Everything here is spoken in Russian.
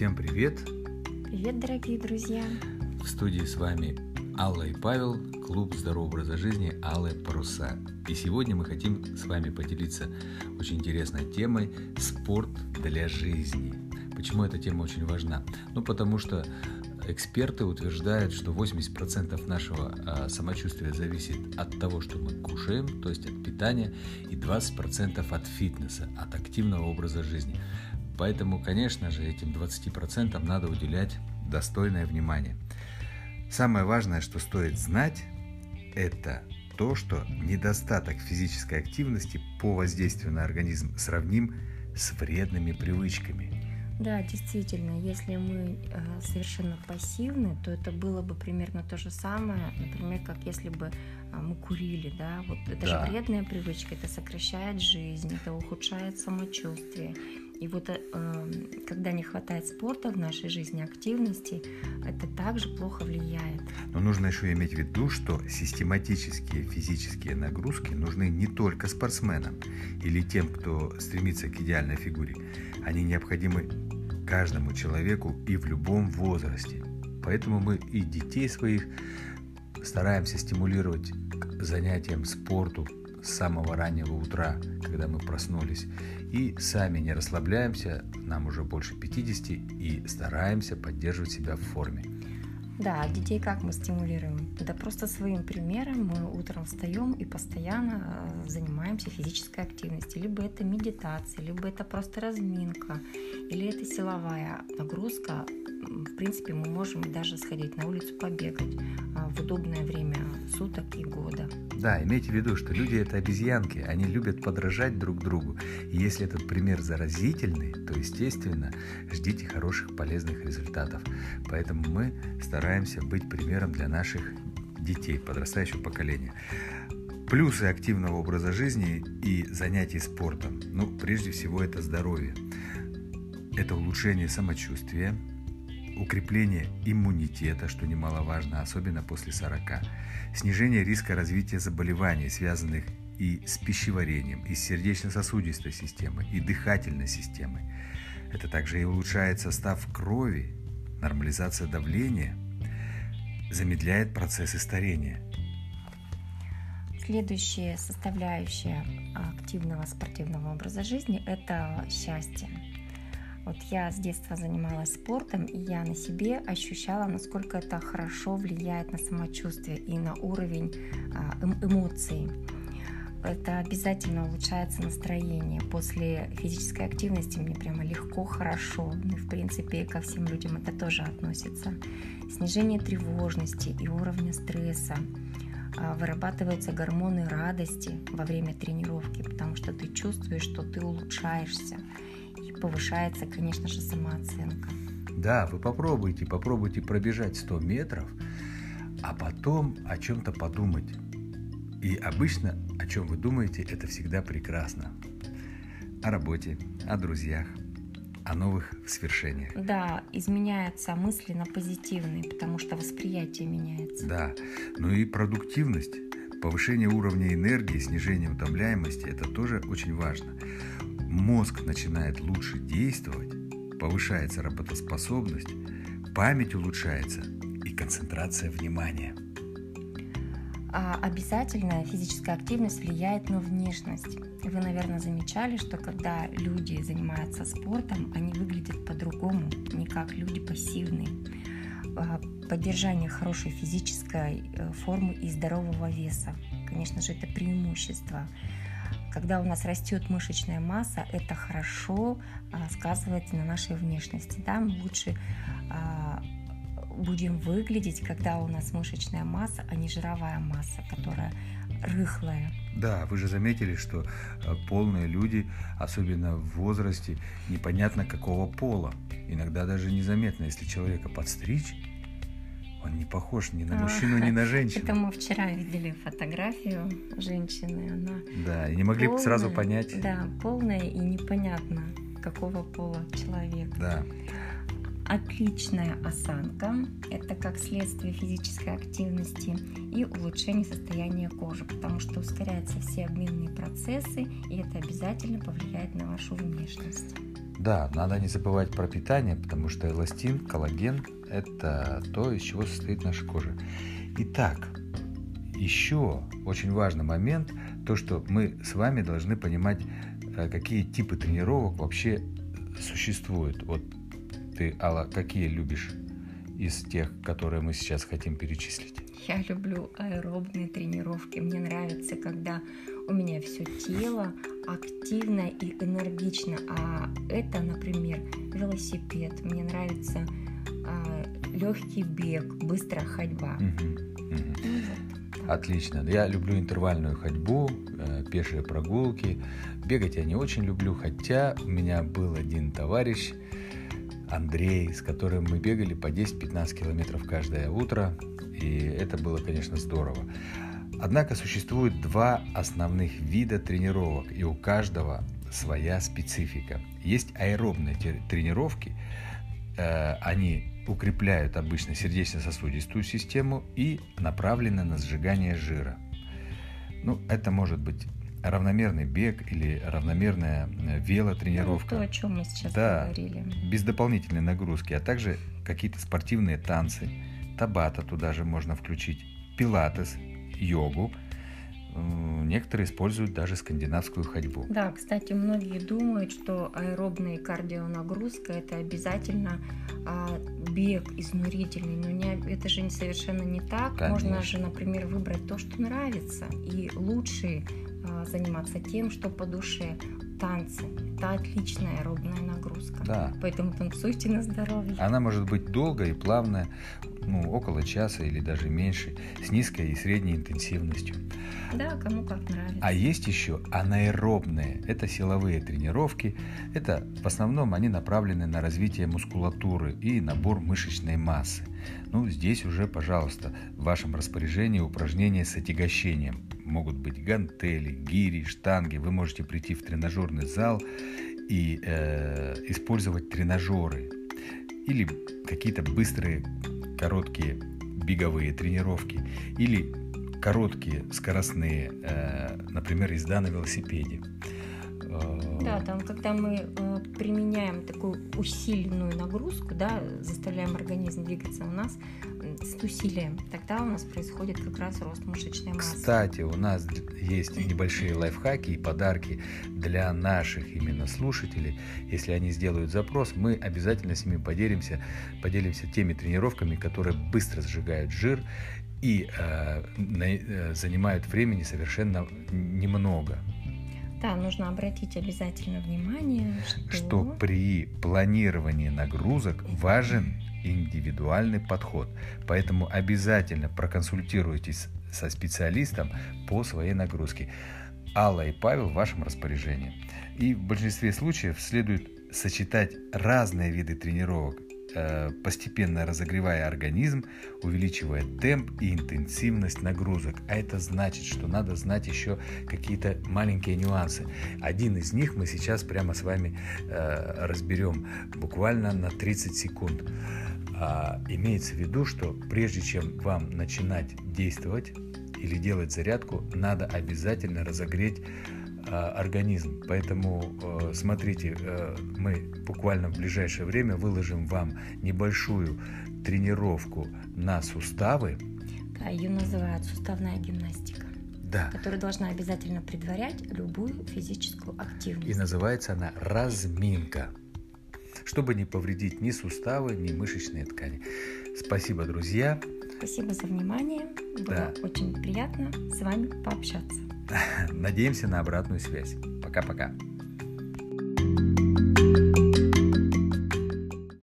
Всем привет! Привет, дорогие друзья! В студии с вами Алла и Павел, клуб здорового образа жизни Аллы Паруса. И сегодня мы хотим с вами поделиться очень интересной темой «Спорт для жизни». Почему эта тема очень важна? Ну, потому что эксперты утверждают, что 80% нашего а, самочувствия зависит от того, что мы кушаем, то есть от питания, и 20% от фитнеса, от активного образа жизни. Поэтому, конечно же, этим 20% надо уделять достойное внимание. Самое важное, что стоит знать, это то, что недостаток физической активности по воздействию на организм сравним с вредными привычками. Да, действительно, если мы э, совершенно пассивны, то это было бы примерно то же самое, например, как если бы э, мы курили, да, вот это да. же вредная привычка, это сокращает жизнь, это ухудшает самочувствие. И вот э, эм, когда не хватает спорта в нашей жизни, активности, это также плохо влияет. Но нужно еще иметь в виду, что систематические физические нагрузки нужны не только спортсменам или тем, кто стремится к идеальной фигуре. Они необходимы каждому человеку и в любом возрасте. Поэтому мы и детей своих стараемся стимулировать к занятиям спорту с самого раннего утра, когда мы проснулись. И сами не расслабляемся, нам уже больше 50, и стараемся поддерживать себя в форме. Да, детей как мы стимулируем? Да просто своим примером мы утром встаем и постоянно э, занимаемся физической активностью. Либо это медитация, либо это просто разминка, или это силовая нагрузка. В принципе, мы можем даже сходить на улицу побегать а, в удобное время суток и года. Да, имейте в виду, что люди это обезьянки, они любят подражать друг другу. И если этот пример заразительный, то, естественно, ждите хороших полезных результатов. Поэтому мы стараемся быть примером для наших детей, подрастающего поколения. Плюсы активного образа жизни и занятий спортом. Ну, прежде всего, это здоровье. Это улучшение самочувствия, укрепление иммунитета, что немаловажно, особенно после 40, снижение риска развития заболеваний, связанных и с пищеварением, и с сердечно-сосудистой системой, и дыхательной системой. Это также и улучшает состав крови, нормализация давления, замедляет процессы старения. Следующая составляющая активного спортивного образа жизни – это счастье. Вот я с детства занималась спортом, и я на себе ощущала, насколько это хорошо влияет на самочувствие и на уровень а, эм, эмоций. Это обязательно улучшается настроение. После физической активности мне прямо легко, хорошо. Ну, в принципе, ко всем людям это тоже относится. Снижение тревожности и уровня стресса. А, вырабатываются гормоны радости во время тренировки, потому что ты чувствуешь, что ты улучшаешься повышается, конечно же, самооценка. Да, вы попробуйте, попробуйте пробежать 100 метров, а потом о чем-то подумать. И обычно, о чем вы думаете, это всегда прекрасно. О работе, о друзьях, о новых свершениях. Да, изменяются мысли на позитивные, потому что восприятие меняется. Да, ну и продуктивность, повышение уровня энергии, снижение утомляемости – это тоже очень важно мозг начинает лучше действовать, повышается работоспособность, память улучшается и концентрация внимания. А обязательная физическая активность влияет на внешность. Вы, наверное, замечали, что когда люди занимаются спортом, они выглядят по-другому, не как люди пассивные. А, поддержание хорошей физической э, формы и здорового веса, конечно же, это преимущество. Когда у нас растет мышечная масса, это хорошо а, сказывается на нашей внешности. Да? Мы лучше а, будем выглядеть, когда у нас мышечная масса, а не жировая масса, которая рыхлая. Да, вы же заметили, что а, полные люди, особенно в возрасте, непонятно какого пола. Иногда даже незаметно, если человека подстричь, не похож ни на мужчину, ни на женщину. Это мы вчера видели фотографию женщины. Она да, и не могли полная, сразу понять. Да, полная и непонятно, какого пола человек. Да. Отличная осанка – это как следствие физической активности и улучшение состояния кожи, потому что ускоряются все обменные процессы, и это обязательно повлияет на вашу внешность. Да, надо не забывать про питание, потому что эластин, коллаген – это то, из чего состоит наша кожа. Итак, еще очень важный момент, то, что мы с вами должны понимать, э, какие типы тренировок вообще существуют. Вот ты, Алла, какие любишь из тех, которые мы сейчас хотим перечислить? Я люблю аэробные тренировки. Мне нравится, когда у меня все тело активно и энергично. А это, например, велосипед. Мне нравится легкий бег, быстрая ходьба. Отлично. Я люблю интервальную ходьбу, э, пешие прогулки. Бегать я не очень люблю, хотя у меня был один товарищ, Андрей, с которым мы бегали по 10-15 километров каждое утро, и это было, конечно, здорово. Однако существует два основных вида тренировок, и у каждого своя специфика. Есть аэробные тренировки, э, они укрепляют обычно сердечно-сосудистую систему и направлены на сжигание жира. Ну, это может быть равномерный бег или равномерная э, велотренировка. Ну, то, о чем мы сейчас да, говорили. Без дополнительной нагрузки, а также какие-то спортивные танцы. Табата туда же можно включить, пилатес, йогу. Некоторые используют даже скандинавскую ходьбу. Да, кстати, многие думают, что аэробная кардионагрузка это обязательно а, бег изнурительный, но не, это же совершенно не так. Конечно. Можно же, например, выбрать то, что нравится, и лучше а, заниматься тем, что по душе. Танцы – это отличная аэробная нагрузка. Да. Поэтому танцуйте на здоровье. Она может быть долгой и плавная, ну, около часа или даже меньше, с низкой и средней интенсивностью. Да, кому как нравится. А есть еще анаэробные. Это силовые тренировки. Это в основном они направлены на развитие мускулатуры и набор мышечной массы. Ну, здесь уже, пожалуйста, в вашем распоряжении упражнения с отягощением. Могут быть гантели, гири, штанги. Вы можете прийти в тренажерный зал и э, использовать тренажеры или какие-то быстрые короткие беговые тренировки или короткие скоростные, э, например, езда на велосипеде. Э, да, там, когда мы э, применяем такую усиленную нагрузку, да, заставляем организм двигаться у нас с усилием, тогда у нас происходит как раз рост мышечной массы. Кстати, у нас есть небольшие лайфхаки и подарки для наших именно слушателей. Если они сделают запрос, мы обязательно с ними поделимся, поделимся теми тренировками, которые быстро сжигают жир и э, э, занимают времени совершенно немного. Да, нужно обратить обязательно внимание, что... что при планировании нагрузок важен индивидуальный подход. Поэтому обязательно проконсультируйтесь со специалистом по своей нагрузке. Алла и Павел в вашем распоряжении. И в большинстве случаев следует сочетать разные виды тренировок постепенно разогревая организм, увеличивая темп и интенсивность нагрузок. А это значит, что надо знать еще какие-то маленькие нюансы. Один из них мы сейчас прямо с вами э, разберем буквально на 30 секунд. А, имеется в виду, что прежде чем вам начинать действовать или делать зарядку, надо обязательно разогреть организм. Поэтому э, смотрите, э, мы буквально в ближайшее время выложим вам небольшую тренировку на суставы. Да, ее называют суставная гимнастика. Да. Которая должна обязательно предварять любую физическую активность. И называется она разминка, чтобы не повредить ни суставы, ни мышечные ткани. Спасибо, друзья. Спасибо за внимание. Было да. очень приятно с вами пообщаться. Надеемся на обратную связь. Пока-пока.